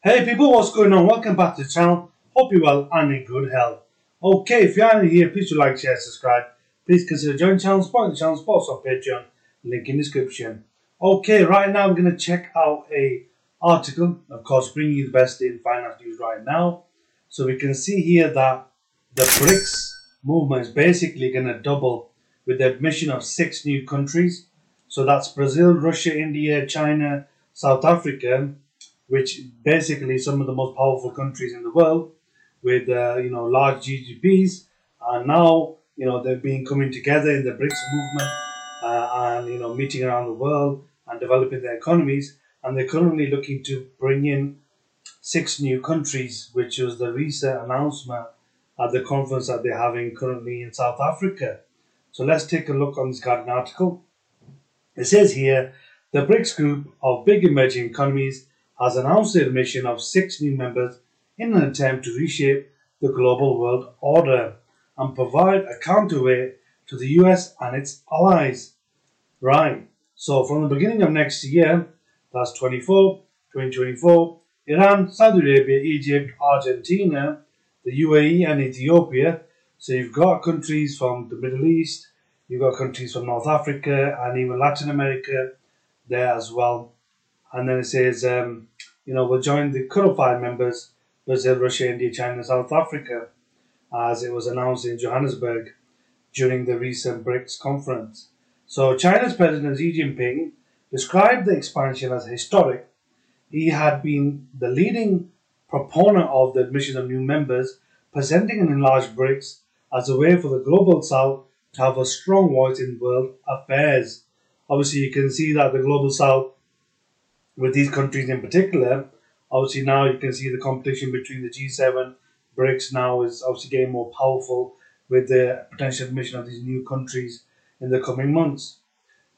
Hey people, what's going on? Welcome back to the channel. Hope you're well and in good health. Okay, if you are new here, please do like, share, subscribe. Please consider joining the channel, supporting the channel, support on Patreon. Link in description. Okay, right now we're going to check out a article, of course, bringing you the best in finance news right now. So we can see here that the BRICS movement is basically going to double with the admission of six new countries. So that's Brazil, Russia, India, China, South Africa, which basically some of the most powerful countries in the world with uh, you know large GDPs, and now you know they've been coming together in the BRICS movement uh, and you know meeting around the world and developing their economies, and they're currently looking to bring in six new countries, which was the recent announcement at the conference that they're having currently in South Africa. So let's take a look on this Guardian article. It says here the BRICS group of big emerging economies has announced the admission of six new members in an attempt to reshape the global world order and provide a counterweight to the US and its allies. Right, so from the beginning of next year, that's 24, 2024, Iran, Saudi Arabia, Egypt, Argentina, the UAE, and Ethiopia. So you've got countries from the Middle East, you've got countries from North Africa, and even Latin America there as well and then it says, um, you know, we'll join the current five members Brazil, Russia, India, China, South Africa, as it was announced in Johannesburg during the recent BRICS conference. So, China's President Xi Jinping described the expansion as historic. He had been the leading proponent of the admission of new members, presenting an enlarged BRICS as a way for the global south to have a strong voice in world affairs. Obviously, you can see that the global south with these countries in particular, obviously now you can see the competition between the G7, BRICS now is obviously getting more powerful with the potential admission of these new countries in the coming months.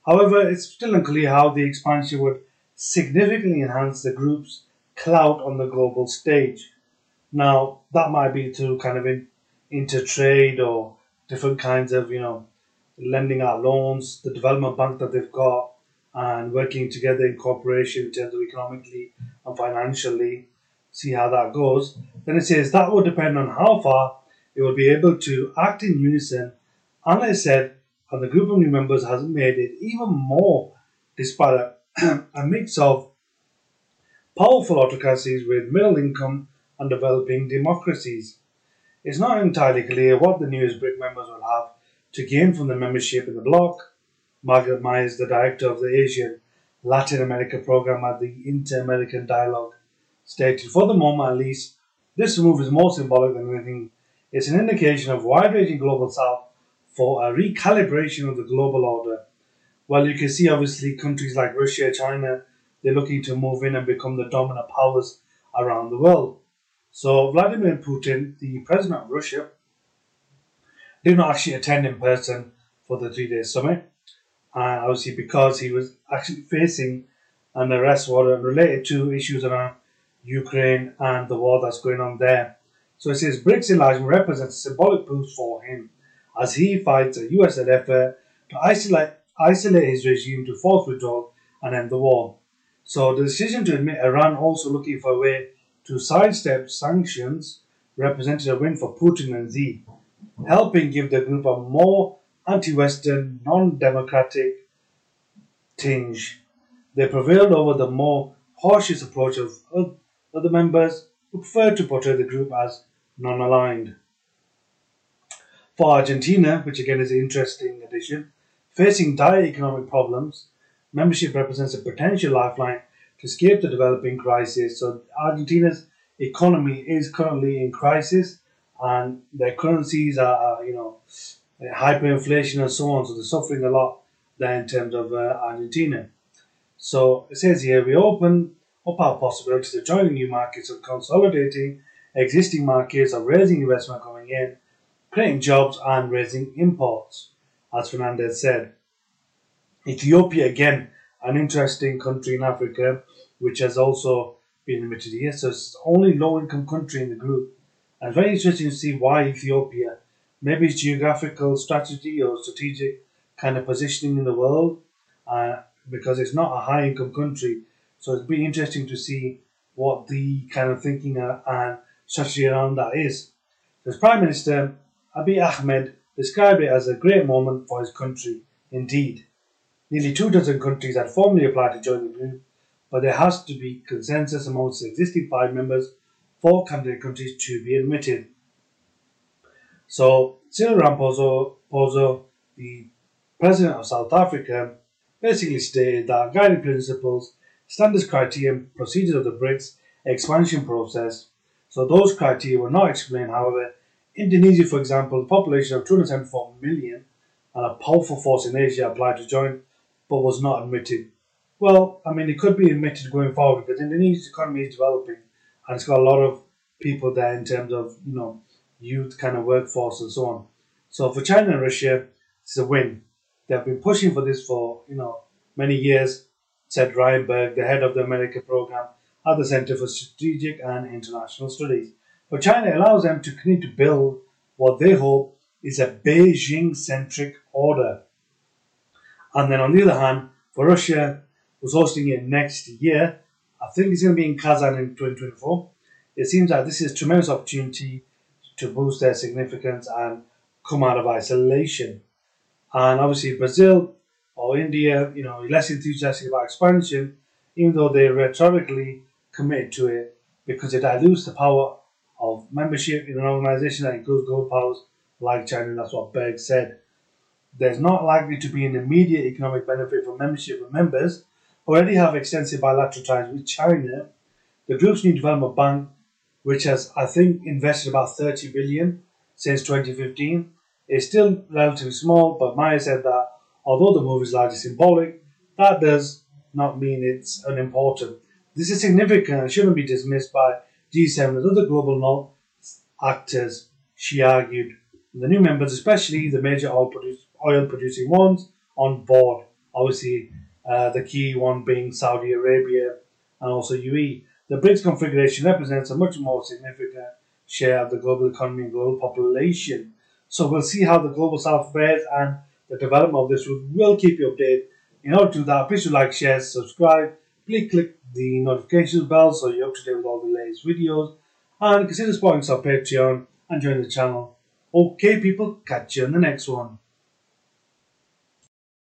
However, it's still unclear how the expansion would significantly enhance the group's clout on the global stage. Now, that might be through kind of in, intertrade or different kinds of, you know, lending out loans, the development bank that they've got, and working together in cooperation in terms of economically and financially, see how that goes. Then it says that will depend on how far it will be able to act in unison. And I said, and the group of new members has made it even more despite a, a mix of powerful autocracies with middle income and developing democracies. It's not entirely clear what the newest BRIC members will have to gain from the membership in the bloc, Margaret Myers, the director of the Asian Latin America program at the Inter American Dialogue, stated, For the moment at least, this move is more symbolic than anything. It's an indication of wide ranging global south for a recalibration of the global order. Well, you can see obviously countries like Russia, China, they're looking to move in and become the dominant powers around the world. So, Vladimir Putin, the president of Russia, did not actually attend in person for the three day summit and obviously because he was actually facing an arrest warrant related to issues around Ukraine and the war that's going on there. So it says BRICS enlargement represents a symbolic boost for him as he fights a US led effort to isolate, isolate his regime to force withdrawal and end the war. So the decision to admit Iran also looking for a way to sidestep sanctions represented a win for Putin and Xi, helping give the group a more anti-Western, non-democratic tinge. They prevailed over the more cautious approach of other members who preferred to portray the group as non-aligned. For Argentina, which again is an interesting addition, facing dire economic problems, membership represents a potential lifeline to escape the developing crisis. So Argentina's economy is currently in crisis, and their currencies are, you know, hyperinflation and so on. So they're suffering a lot there in terms of uh, Argentina. So it says here we open up our possibilities of joining new markets of consolidating existing markets of raising investment coming in, creating jobs and raising imports, as Fernandez said. Ethiopia again, an interesting country in Africa, which has also been admitted here. So it's the only low income country in the group. And very interesting to see why Ethiopia maybe it's geographical strategy or strategic kind of positioning in the world, uh, because it's not a high income country. So it'd be interesting to see what the kind of thinking and strategy around that is. As Prime Minister Abiy Ahmed described it as a great moment for his country, indeed. Nearly two dozen countries had formally applied to join the group, but there has to be consensus amongst the existing five members for candidate countries to be admitted. So, Cyril Ramaphosa, the president of South Africa, basically stated that guiding principles, standards, criteria, and procedures of the BRICS expansion process. So those criteria were not explained. However, Indonesia, for example, the population of 274 million and a powerful force in Asia applied to join, but was not admitted. Well, I mean, it could be admitted going forward because Indonesia's economy is developing and it's got a lot of people there in terms of, you know, youth kind of workforce and so on. So for China and Russia, it's a win. They've been pushing for this for, you know, many years, said Ryan the head of the America program at the Center for Strategic and International Studies. But China allows them to continue to build what they hope is a Beijing centric order. And then on the other hand, for Russia, who's hosting it next year, I think it's going to be in Kazan in 2024. It seems like this is a tremendous opportunity to boost their significance and come out of isolation. And obviously, Brazil or India, you know, less enthusiastic about expansion, even though they rhetorically commit to it because it dilutes the power of membership in an organization that includes gold powers like China. That's what Berg said. There's not likely to be an immediate economic benefit from membership of members already have extensive bilateral ties with China. The group's new development bank, which has, I think, invested about 30 billion since 2015, is still relatively small, but Maya said that although the move is largely symbolic, that does not mean it's unimportant. This is significant and shouldn't be dismissed by G7 and other global actors, she argued. The new members, especially the major oil, produce, oil producing ones, on board. Obviously, uh, the key one being Saudi Arabia and also UAE. The BRICS configuration represents a much more significant share of the global economy and global population. So we'll see how the global south fares and the development of this route. We'll keep you updated. In order to do that, please like, share, subscribe. Please click the notifications bell so you're up to date with all the latest videos. And consider supporting us on Patreon and join the channel. Okay, people, catch you on the next one.